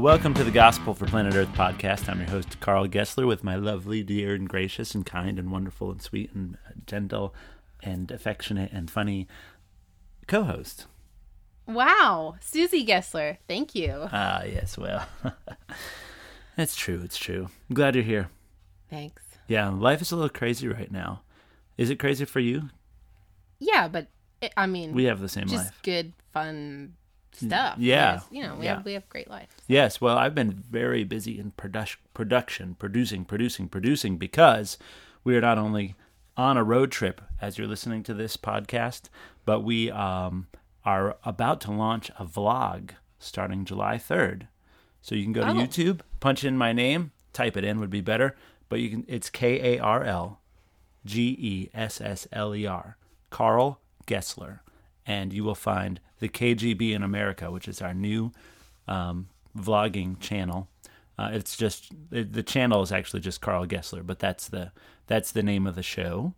Well, welcome to the Gospel for Planet Earth podcast. I'm your host, Karl Gessler, with my lovely, dear, and gracious, and kind, and wonderful, and sweet, and gentle, and affectionate, and funny co host. Wow, Susie Gessler. Thank you. Ah, yes, well, it's true, it's true. I'm glad you're here. Thanks. Yeah, life is a little crazy right now. Is it crazy for you? Yeah, but it, I mean, We have the same just life. good, fun stuff. yeah, Yes, you know, we yeah. have we have great life. Yes, well, I've been very busy in produc- production, producing, producing, producing because we are not only on a road trip as you're listening to this podcast, but we um, are about to launch a vlog starting July 3rd. So you can go to Oh. YouTube, punch in my name, type it in would be better, but you can it's K A R L G E S S L E R, Karl Gessler, and you will find the KGB in America, which is our new um, vlogging channel. Uh, it's just the, channel is actually just Karl Gessler, but that's the that's the name of the show.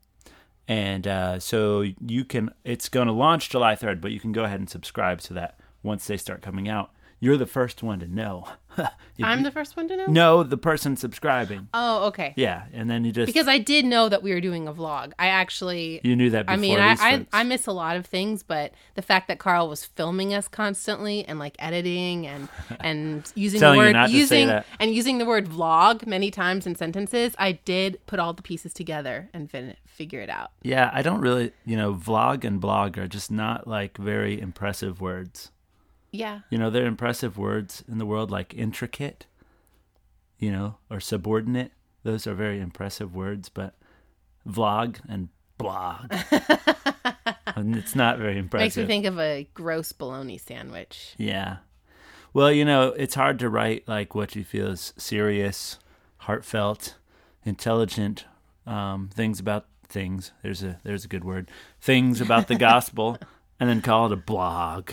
And uh, so you can it's going to launch July 3rd, but you can go ahead and subscribe so that once they start coming out, you're the first one to know. I'm you- the first one to know. no, the person subscribing. Oh, okay. Yeah, and then you just Because I did know that we were doing a vlog. I actually. you knew that before I mean, I, I. I miss a lot of things, but the fact that Karl was filming us constantly and like editing and and using the word not to say using and using the word vlog many times in sentences, I did put all the pieces together and fin- figure it out. Yeah, I don't really, you know, vlog and blog are just not like very impressive words. Yeah. You know, they're impressive words in the world like intricate, you know, or subordinate. Those are very impressive words, but vlog and blog, and it's not very impressive. Makes me think of a gross bologna sandwich. Yeah. Well, you know, it's hard to write like what you feel is serious, heartfelt, intelligent um, things about things. There's a there's a good word. Things about the gospel, and then call it a blog.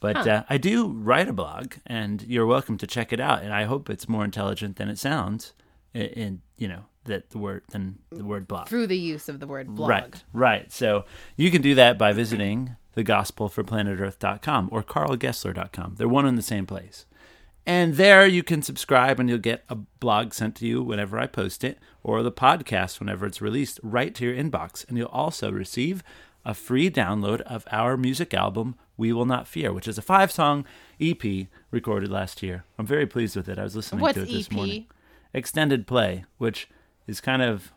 But uh, I do write a blog, and you're welcome to check it out. And I hope it's more intelligent than it sounds. In, in you know that the word than the word blog. Through the use of the word blog. Right, right. So you can do that by visiting thegospelforplanetearth.com or karlgessler.com. They're one and the same place. And there you can subscribe and you'll get a blog sent to you whenever I post it or the podcast whenever it's released right to your inbox. And you'll also receive a free download of our music album, We Will Not Fear, which is a five song EP recorded last year. I'm very pleased with it. I was listening What's to it this EP? morning. Extended play, which is kind of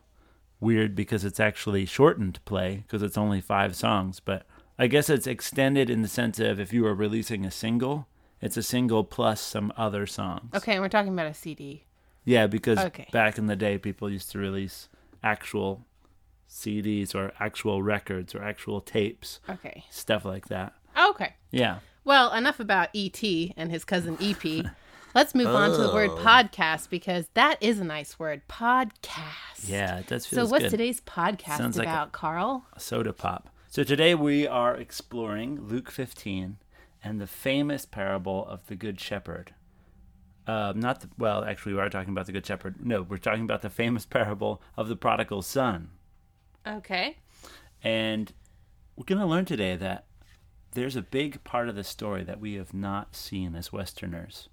weird because it's actually shortened play because it's only five songs. But I guess it's extended in the sense of if you were releasing a single, it's a single plus some other songs. Okay, and we're talking about a CD. Yeah, because Okay. back in the day, people used to release actual CDs or actual records or actual tapes, Okay. stuff like that. Okay. Yeah. Well, enough about E.T. and his cousin EP. Let's move on to the word podcast because that is a nice word. Podcast. Yeah, it does feel good. So, what's good. today's podcast Sounds like a- about, Karl? a soda pop. So today we are exploring Luke 15 and the famous parable of the Good Shepherd. Uh, not the, well, actually, we are talking about the Good Shepherd. No, we're talking about the famous parable of the prodigal son. Okay. And we're going to learn today that there's a big part of the story that we have not seen as Westerners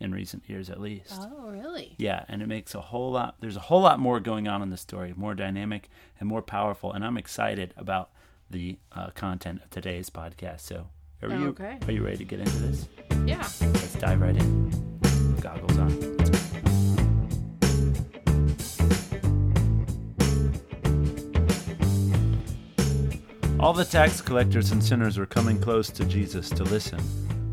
in recent years, at least. Oh, really? Yeah, and it makes a whole lot. There's a whole lot more going on in the story, more dynamic and more powerful. And I'm excited about the uh, content of today's podcast. So, are you Okay. are you ready to get into this? Yeah. Let's dive right in. Goggles on. All the tax collectors and sinners were coming close to Jesus to listen.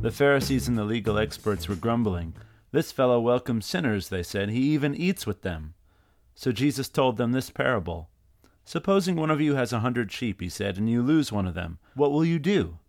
The Pharisees and the legal experts were grumbling. This fellow welcomes sinners, they said. He even eats with them. So Jesus told them this parable. Supposing one of you has a hundred sheep, he said, and you lose one of them. What will you do?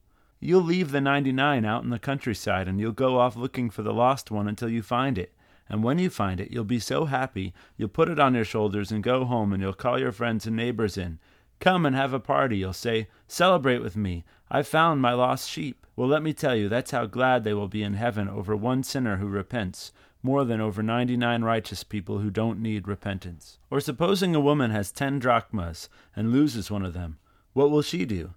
You'll leave the ninety nine out in the countryside, and you'll go off looking for the lost one until you find it. And when you find it, you'll be so happy, you'll put it on your shoulders and go home, and you'll call your friends and neighbors in. Come and have a party, you'll say. Celebrate with me. I've found my lost sheep. Well, let me tell you, that's how glad they will be in heaven over one sinner who repents, more than over ninety nine righteous people who don't need repentance. Or supposing a woman has ten drachmas and loses one of them, what will she do?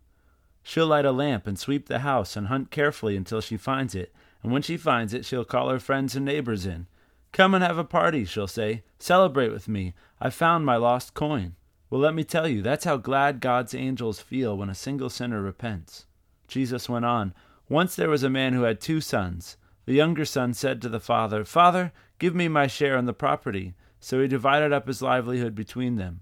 She'll light a lamp and sweep the house and hunt carefully until she finds it. and when she finds it, she'll call her friends and neighbors in. Come and have a party, she'll say. Celebrate with me. I've found my lost coin. Well, let me tell you, that's how glad God's angels feel when a single sinner repents. Jesus went on, Once there was a man who had two sons. The younger son said to the father, Father, give me my share in the property. So he divided up his livelihood between them.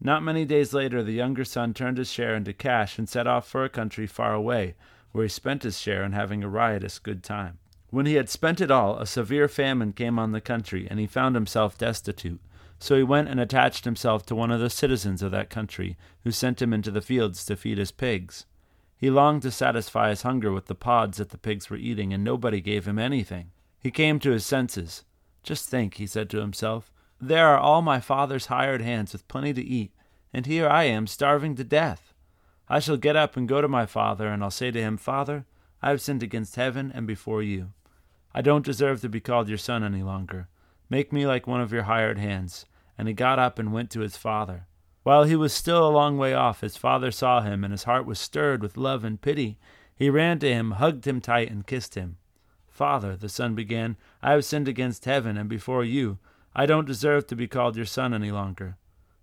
Not many days later, the younger son turned his share into cash and set off for a country far away, where he spent his share in having a riotous good time. When he had spent it all, a severe famine came on the country, and he found himself destitute. So he went and attached himself to one of the citizens of that country, who sent him into the fields to feed his pigs. He longed to satisfy his hunger with the pods that the pigs were eating, and nobody gave him anything. He came to his senses. Just think, he said to himself, there are all my father's hired hands with plenty to eat, and here I am starving to death. I shall get up and go to my father, and I'll say to him, Father, I have sinned against heaven and before you. I don't deserve to be called your son any longer. Make me like one of your hired hands. And he got up and went to his father. While he was still a long way off, his father saw him, and his heart was stirred with love and pity. He ran to him, hugged him tight, and kissed him. Father, the son began, I have sinned against heaven and before you. I don't deserve to be called your son any longer.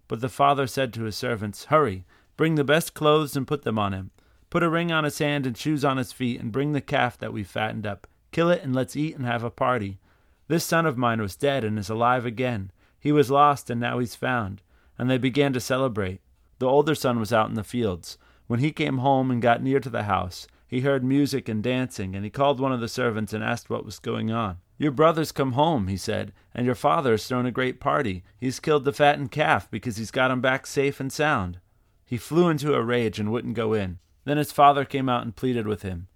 But the father said to his servants, Hurry, bring the best clothes and put them on him. Put a ring on his hand and shoes on his feet, and bring the calf that we fattened up. Kill it, and let's eat and have a party. This son of mine was dead and is alive again. He was lost, and now he's found. And they began to celebrate. The older son was out in the fields. When he came home and got near to the house, he heard music and dancing, and he called one of the servants and asked what was going on. Your brother's come home, he said, and your father has thrown a great party. He's killed the fattened calf because he's got him back safe and sound. He flew into a rage and wouldn't go in. Then his father came out and pleaded with him.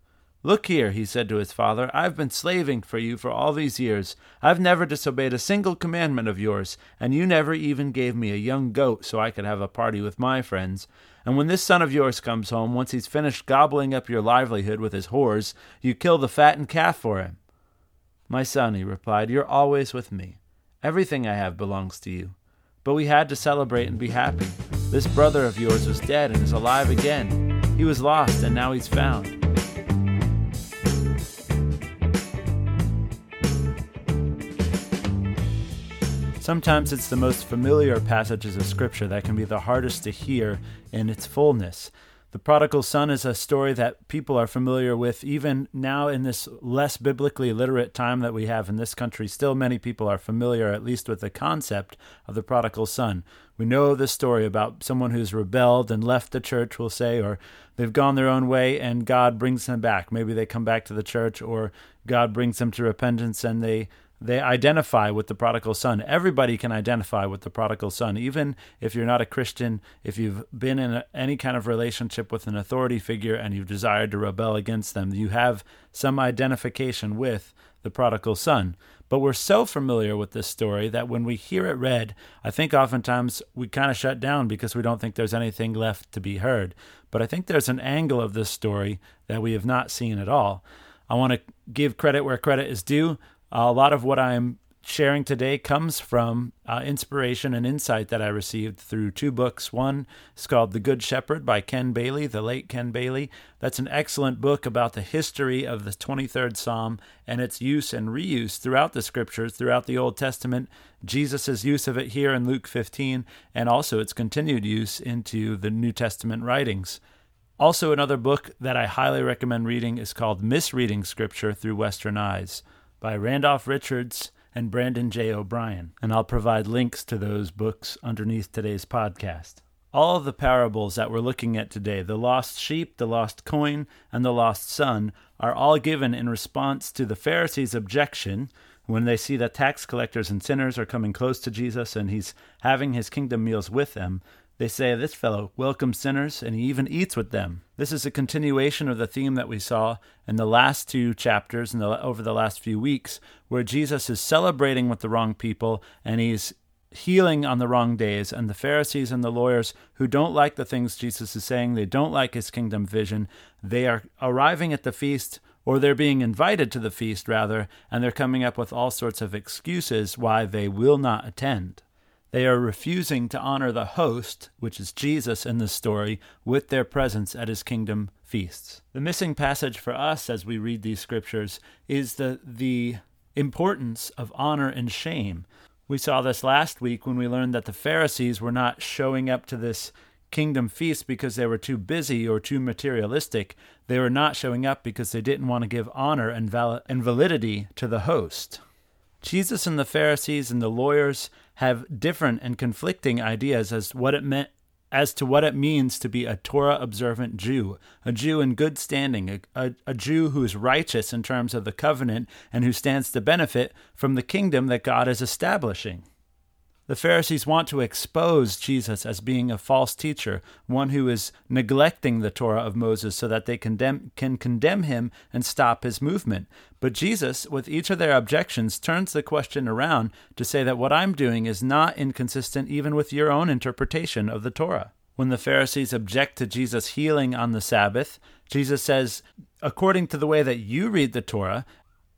Look here, he said to his father, I've been slaving for you for all these years. I've never disobeyed a single commandment of yours, and you never even gave me a young goat so I could have a party with my friends. And when this son of yours comes home, once he's finished gobbling up your livelihood with his whores, you kill the fattened calf for him. My son, he replied, you're always with me. Everything I have belongs to you. But we had to celebrate and be happy. This brother of yours was dead and is alive again. He was lost and now he's found. Sometimes it's the most familiar passages of Scripture that can be the hardest to hear in its fullness. The prodigal son is a story that people are familiar with even now in this less biblically literate time that we have in this country. Still, many people are familiar, at least, with the concept of the prodigal son. We know the story about someone who's rebelled and left the church, we'll say, or they've gone their own way and God brings them back. Maybe they come back to the church, or God brings them to repentance and they they identify with the prodigal son. Everybody can identify with the prodigal son, even if you're not a Christian, if you've been in a, any kind of relationship with an authority figure and you've desired to rebel against them. You have some identification with the prodigal son. But we're so familiar with this story that when we hear it read, I think oftentimes we kind of shut down because we don't think there's anything left to be heard. But I think there's an angle of this story that we have not seen at all. I want to give credit where credit is due a lot of what I'm sharing today comes from uh, inspiration and insight that I received through two books. One is called The Good Shepherd by Ken Bailey, the late Ken Bailey. That's an excellent book about the history of the 23rd Psalm and its use and reuse throughout the scriptures, throughout the Old Testament, Jesus' use of it here in Luke 15, and also its continued use into the New Testament writings. Also, another book that I highly recommend reading is called Misreading Scripture Through Western Eyes by Randolph Richards and Brandon J. O'Brien, and I'll provide links to those books underneath today's podcast. All of the parables that we're looking at today, the lost sheep, the lost coin, and the lost son, are all given in response to the Pharisees' objection when they see that tax collectors and sinners are coming close to Jesus and he's having his kingdom meals with them. They say, This fellow welcomes sinners and he even eats with them. This is a continuation of the theme that we saw in the last two chapters and over the last few weeks, where Jesus is celebrating with the wrong people and he's healing on the wrong days. And the Pharisees and the lawyers who don't like the things Jesus is saying, they don't like his kingdom vision, they are arriving at the feast or they're being invited to the feast rather, and they're coming up with all sorts of excuses why they will not attend. They are refusing to honor the host, which is Jesus in this story, with their presence at his kingdom feasts. The missing passage for us as we read these scriptures is the, the importance of honor and shame. We saw this last week when we learned that the Pharisees were not showing up to this kingdom feast because they were too busy or too materialistic. They were not showing up because they didn't want to give honor and, val- and validity to the host. Jesus and the Pharisees and the lawyers have different and conflicting ideas as what it meant as to what it means to be a Torah observant Jew, a Jew in good standing, a, a, a, Jew who is righteous in terms of the covenant and who stands to benefit from the kingdom that God is establishing. The Pharisees want to expose Jesus as being a false teacher, one who is neglecting the Torah of Moses so that they condemn, can condemn him and stop his movement. But Jesus, with each of their objections, turns the question around to say that what I'm doing is not inconsistent even with your own interpretation of the Torah. When the Pharisees object to Jesus healing on the Sabbath, Jesus says, according to the way that you read the Torah,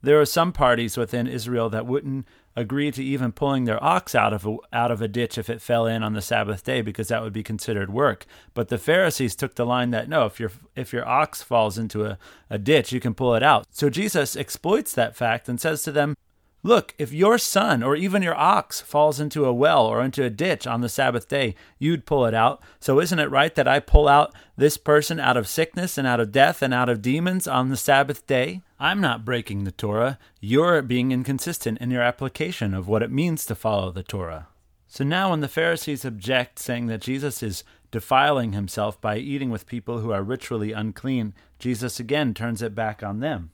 there are some parties within Israel that wouldn't agree to even pulling their ox out of a, out of a ditch if it fell in on the Sabbath day because that would be considered work. But the Pharisees took the line that no, if your if your ox falls into a, a ditch, you can pull it out. So Jesus exploits that fact and says to them, Look, if your son or even your ox falls into a well or into a ditch on the Sabbath day, you'd pull it out. So isn't it right that I pull out this person out of sickness and out of death and out of demons on the Sabbath day? I'm not breaking the Torah. You're being inconsistent in your application of what it means to follow the Torah. So now, when the Pharisees object, saying that Jesus is defiling himself by eating with people who are ritually unclean, Jesus again turns it back on them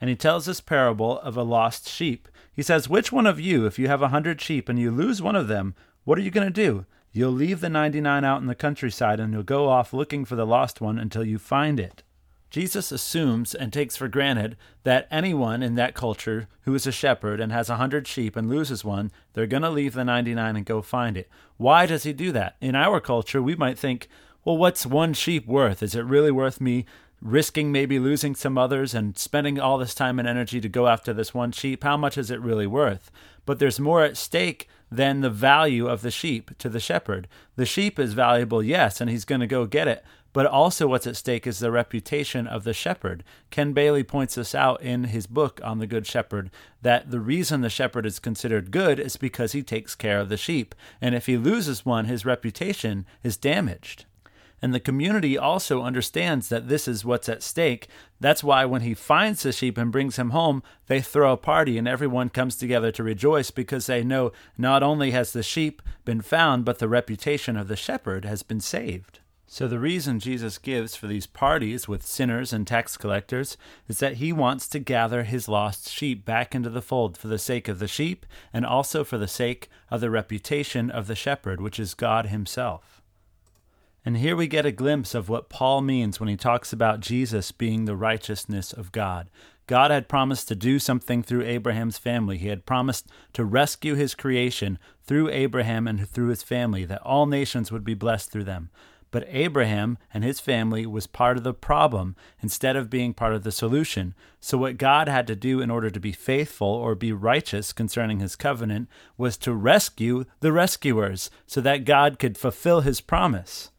and he tells this parable of a lost sheep. He says, Which one of you, if you have a hundred sheep and you lose one of them, what are you going to do? You'll leave the 99 out in the countryside and you'll go off looking for the lost one until you find it. Jesus assumes and takes for granted that anyone in that culture who is a shepherd and has a hundred sheep and loses one, they're going to leave the 99 and go find it. Why does he do that? In our culture, we might think, well, what's one sheep worth? Is it really worth me risking maybe losing some others and spending all this time and energy to go after this one sheep, how much is it really worth? But there's more at stake than the value of the sheep to the shepherd. The sheep is valuable, yes, and he's going to go get it. But also, what's at stake is the reputation of the shepherd. Ken Bailey points this out in his book on the Good Shepherd that the reason the shepherd is considered good is because he takes care of the sheep. And if he loses one, his reputation is damaged. And the community also understands that this is what's at stake. That's why when he finds the sheep and brings him home, they throw a party and everyone comes together to rejoice because they know not only has the sheep been found, but the reputation of the shepherd has been saved. So, the reason Jesus gives for these parties with sinners and tax collectors is that he wants to gather his lost sheep back into the fold for the sake of the sheep and also for the sake of the reputation of the shepherd, which is God himself. And here we get a glimpse of what Paul means when he talks about Jesus being the righteousness of God. God had promised to do something through Abraham's family. He had promised to rescue his creation through Abraham and through his family, that all nations would be blessed through them. But Abraham and his family was part of the problem instead of being part of the solution. So, what God had to do in order to be faithful or be righteous concerning his covenant was to rescue the rescuers so that God could fulfill his promise.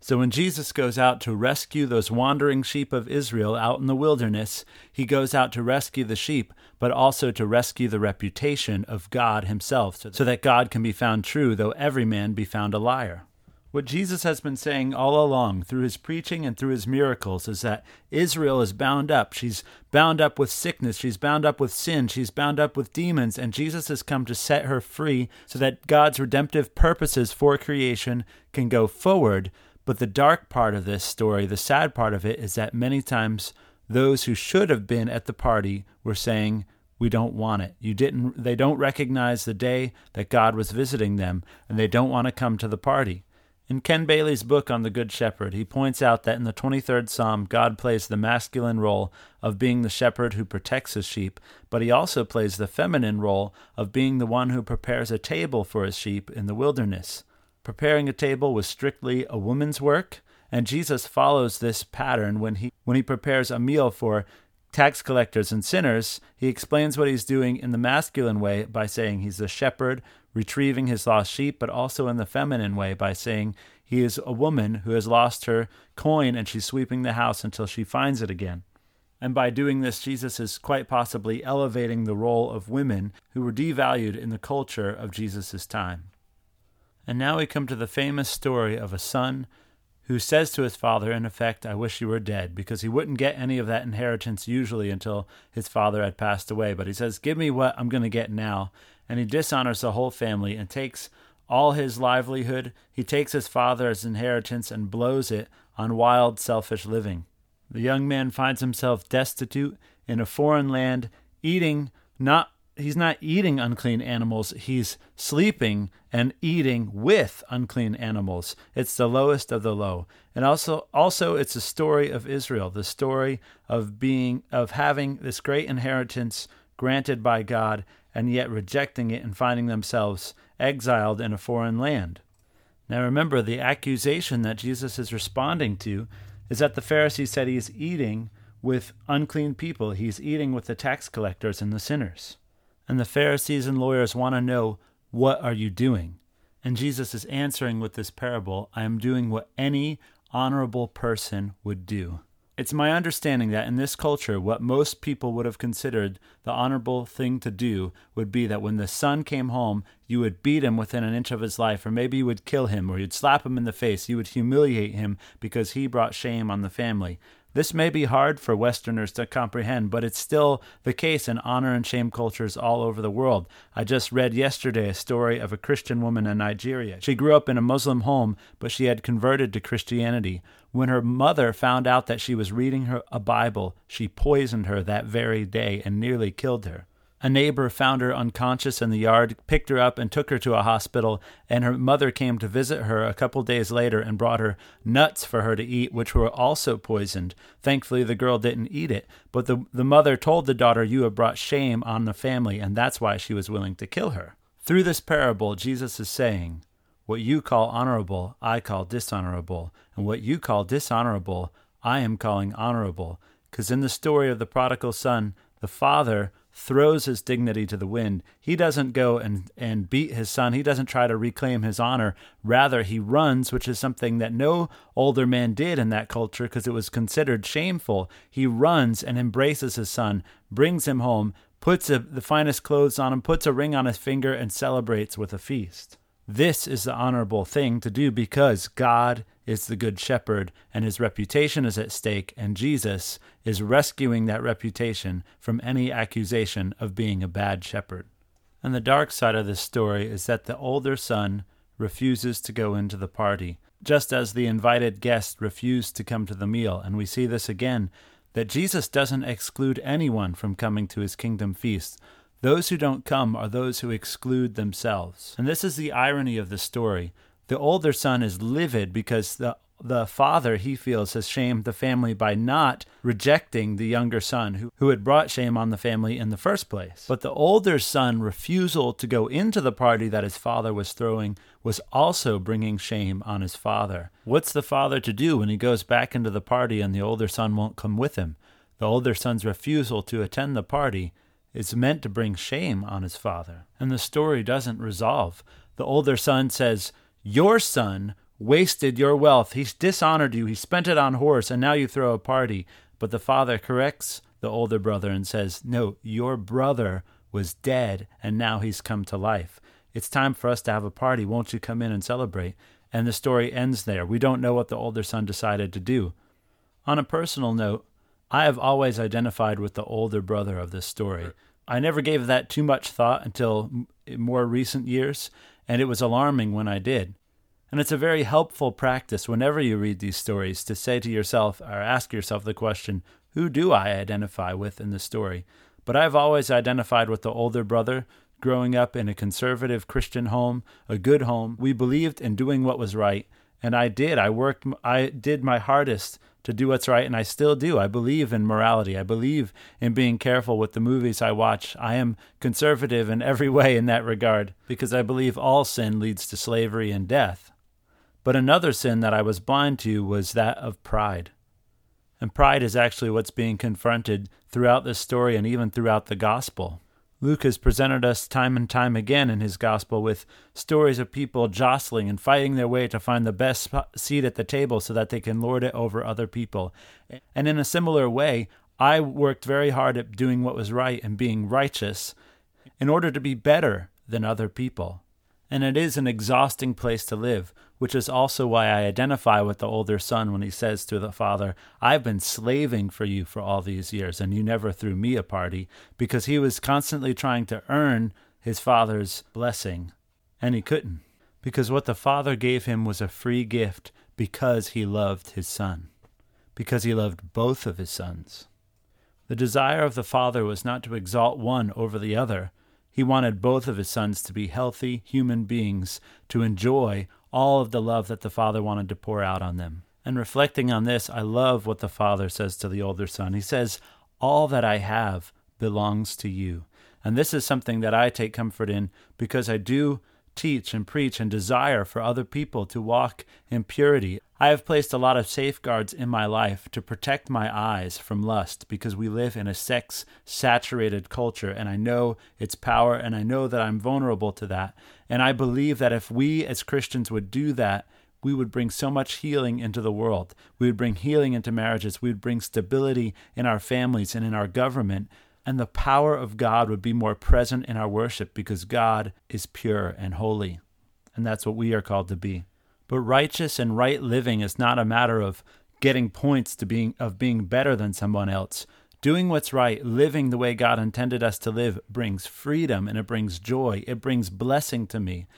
So when Jesus goes out to rescue those wandering sheep of Israel out in the wilderness, he goes out to rescue the sheep, but also to rescue the reputation of God himself, so that God can be found true, though every man be found a liar. What Jesus has been saying all along through his preaching and through his miracles is that Israel is bound up. She's bound up with sickness. She's bound up with sin. She's bound up with demons. And Jesus has come to set her free so that God's redemptive purposes for creation can go forward but the dark part of this story, the sad part of it, is that many times those who should have been at the party were saying, we don't want it. You didn't they don't recognize the day that God was visiting them and they don't want to come to the party. In Ken Bailey's book on the Good Shepherd, he points out that in the 23rd Psalm, God plays the masculine role of being the shepherd who protects his sheep, but he also plays the feminine role of being the one who prepares a table for his sheep in the wilderness. Preparing a table was strictly a woman's work, and Jesus follows this pattern when he when he prepares a meal for tax collectors and sinners, he explains what he's doing in the masculine way by saying he's a shepherd retrieving his lost sheep, but also in the feminine way by saying he is a woman who has lost her coin and she's sweeping the house until she finds it again. And by doing this, Jesus is quite possibly elevating the role of women who were devalued in the culture of Jesus' time. And now we come to the famous story of a son who says to his father, in effect, I wish you were dead, because he wouldn't get any of that inheritance usually until his father had passed away. But he says, Give me what I'm going to get now. And he dishonors the whole family and takes all his livelihood. He takes his father's inheritance and blows it on wild, selfish living. The young man finds himself destitute in a foreign land, eating not he's not eating unclean animals, he's sleeping and eating with unclean animals. It's the lowest of the low. And also also it's a story of Israel, the story of being of having this great inheritance granted by God and yet rejecting it and finding themselves exiled in a foreign land. Now remember the accusation that Jesus is responding to is that the Pharisees said he's eating with unclean people. He's eating with the tax collectors and the sinners. And the Pharisees and lawyers want to know, What are you doing? And Jesus is answering with this parable I am doing what any honorable person would do. It's my understanding that in this culture, what most people would have considered the honorable thing to do would be that when the son came home, you would beat him within an inch of his life, or maybe you would kill him, or you'd slap him in the face. You would humiliate him because he brought shame on the family. This may be hard for Westerners to comprehend, but it's still the case in honor and shame cultures all over the world. I just read yesterday a story of a Christian woman in Nigeria. She grew up in a Muslim home, but she had converted to Christianity. When her mother found out that she was reading her a Bible, she poisoned her that very day and nearly killed her. A neighbor found her unconscious in the yard, picked her up, and took her to a hospital. And her mother came to visit her a couple days later and brought her nuts for her to eat, which were also poisoned. Thankfully, the girl didn't eat it. But the, the mother told the daughter, You have brought shame on the family, and that's why she was willing to kill her. Through this parable, Jesus is saying, What you call honorable, I call dishonorable. And what you call dishonorable, I am calling honorable. Because in the story of the prodigal son, the father throws his dignity to the wind. He doesn't go and, and beat his son. He doesn't try to reclaim his honor. Rather, he runs, which is something that no older man did in that culture because it was considered shameful. He runs and embraces his son, brings him home, puts a, the finest clothes on him, puts a ring on his finger, and celebrates with a feast. This is the honorable thing to do because God is the Good Shepherd and his reputation is at stake, and Jesus is rescuing that reputation from any accusation of being a bad shepherd. And the dark side of this story is that the older son refuses to go into the party, just as the invited guest refused to come to the meal. And we see this again that Jesus doesn't exclude anyone from coming to his kingdom feast. Those who don't come are those who exclude themselves. And this is the irony of the story. The older son is livid because the the father he feels has shamed the family by not rejecting the younger son who, who had brought shame on the family in the first place. But the older son refusal to go into the party that his father was throwing was also bringing shame on his father. What's the father to do when he goes back into the party and the older son won't come with him? The older son's refusal to attend the party is meant to bring shame on his father. And the story doesn't resolve. The older son says, Your son wasted your wealth. He's dishonored you. He spent it on horse, and now you throw a party. But the father corrects the older brother and says, No, your brother was dead, and now he's come to life. It's time for us to have a party. Won't you come in and celebrate? And the story ends there. We don't know what the older son decided to do. On a personal note, I have always identified with the older brother of this story. I never gave that too much thought until more recent years, and it was alarming when I did. And it's a very helpful practice whenever you read these stories to say to yourself or ask yourself the question, who do I identify with in the story? But I've always identified with the older brother growing up in a conservative Christian home, a good home. We believed in doing what was right, and I did. I worked I did my hardest to do what's right, and I still do. I believe in morality. I believe in being careful with the movies I watch. I am conservative in every way in that regard because I believe all sin leads to slavery and death. But another sin that I was blind to was that of pride. And pride is actually what's being confronted throughout this story and even throughout the gospel. Luke has presented us time and time again in his gospel with stories of people jostling and fighting their way to find the best seat at the table so that they can lord it over other people. And in a similar way, I worked very hard at doing what was right and being righteous in order to be better than other people. And it is an exhausting place to live, which is also why I identify with the older son when he says to the father, I've been slaving for you for all these years, and you never threw me a party, because he was constantly trying to earn his father's blessing, and he couldn't, because what the father gave him was a free gift because he loved his son, because he loved both of his sons. The desire of the father was not to exalt one over the other, he wanted both of his sons to be healthy human beings, to enjoy all of the love that the father wanted to pour out on them. And reflecting on this, I love what the father says to the older son. He says, All that I have belongs to you. And this is something that I take comfort in because I do teach and preach and desire for other people to walk in purity. I have placed a lot of safeguards in my life to protect my eyes from lust because we live in a sex saturated culture and I know its power and I know that I'm vulnerable to that. And I believe that if we as Christians would do that, we would bring so much healing into the world. We would bring healing into marriages. We would bring stability in our families and in our government and the power of God would be more present in our worship because God is pure and holy. And that's what we are called to be. But righteous and right living is not a matter of getting points to being of being better than someone else. Doing what's right, living the way God intended us to live brings freedom and it brings joy. It brings blessing to me.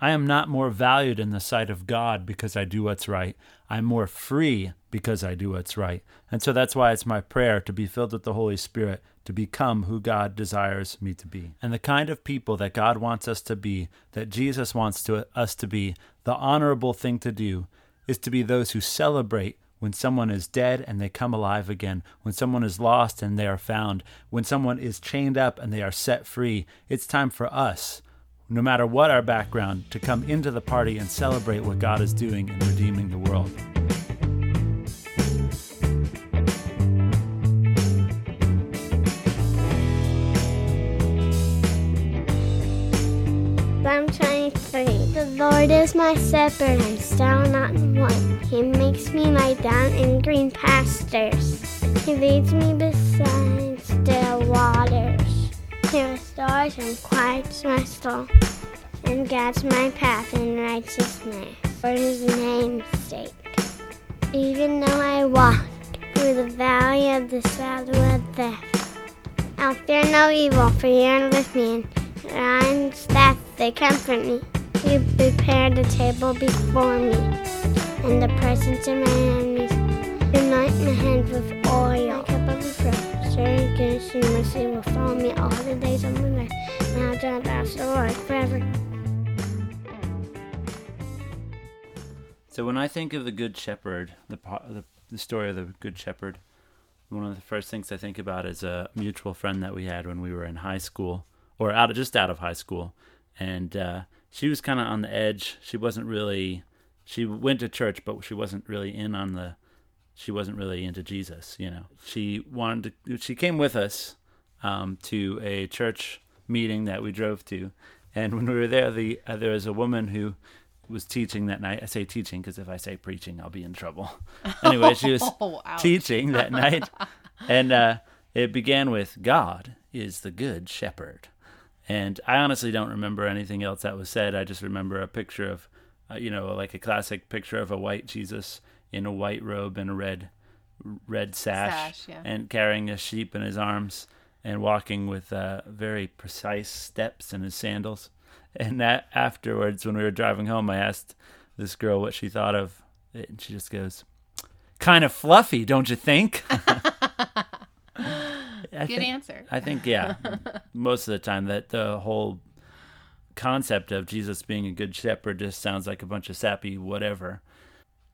I am not more valued in the sight of God because I do what's right. I'm more free because I do what's right. And so that's why it's my prayer to be filled with the Holy Spirit, to become who God desires me to be. And the kind of people that God wants us to be, that Jesus wants to, us to be, the honorable thing to do is to be those who celebrate when someone is dead and they come alive again, when someone is lost and they are found, when someone is chained up and they are set free. It's time for us no matter what our background, to come into the party and celebrate what God is doing in redeeming the world. Lord is my shepherd, I shall not want. He makes me lie down in green pastures. He leads me beside still waters. He restores and quiets my soul, and guides my path in righteousness for his name's sake. Even though I walk through the valley of the shadow of death, I'll fear no evil, for you're with me, and and staff they comfort me. You prepared a table before me, in the presence of my enemies. Anoint my hands with oil, cup overflow. Surely goodness and mercy will follow me all the days of my life, and I'll dwell the Lord forever. So when I think of the Good Shepherd, the, the, the story of the Good Shepherd, one of the first things I think about is a mutual friend that we had when we were in high school, or out of just out of high school, and uh, she was kind of on the edge. She wasn't really. She went to church, but she wasn't really in on the she wasn't really into Jesus. You know, she wanted to. She came with us um, to a church meeting that we drove to, and when we were there, the uh, there was a woman who was teaching that night. I say teaching because if I say preaching, I'll be in trouble. anyway, she was oh, teaching that night, and uh, it began with God is the good shepherd. And I honestly don't remember anything else that was said. I just remember a picture of, uh, you know, like a classic picture of a white Jesus in a white robe and a red red sash, sash yeah. and carrying a sheep in his arms and walking with uh, very precise steps in his sandals. And that afterwards, when we were driving home, I asked this girl what she thought of it, and she just goes, "Kind of fluffy, don't you think?" Good think, answer. I think yeah, most of the time that the whole concept of Jesus being a good shepherd just sounds like a bunch of sappy whatever.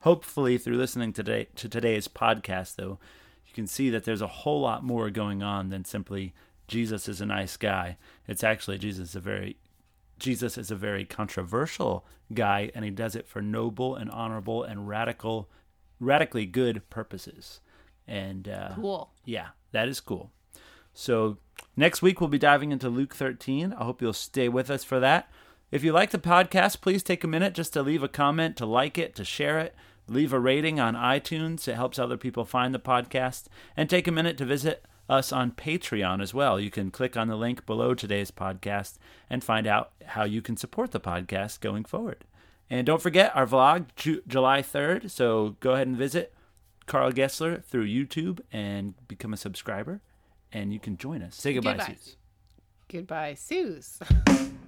Hopefully, through listening today to today's podcast, though, you can see that there's a whole lot more going on than simply Jesus is a nice guy. It's actually Jesus is a very Jesus is a very controversial guy, and he does it for noble and honorable and radical, radically good purposes. And uh, Cool. yeah, that is cool. So next week we'll be diving into Luke 13. I hope you'll stay with us for that. If you like the podcast, please take a minute just to leave a comment, to like it, to share it, leave a rating on iTunes. It helps other people find the podcast. And take a minute to visit us on Patreon as well. You can click on the link below today's podcast and find out how you can support the podcast going forward. And don't forget our vlog, Ju- July 3rd. So go ahead and visit Karl Gessler through YouTube and become a subscriber. And you can join us. Say goodbye, Goodbye. Suze. Goodbye, Suze.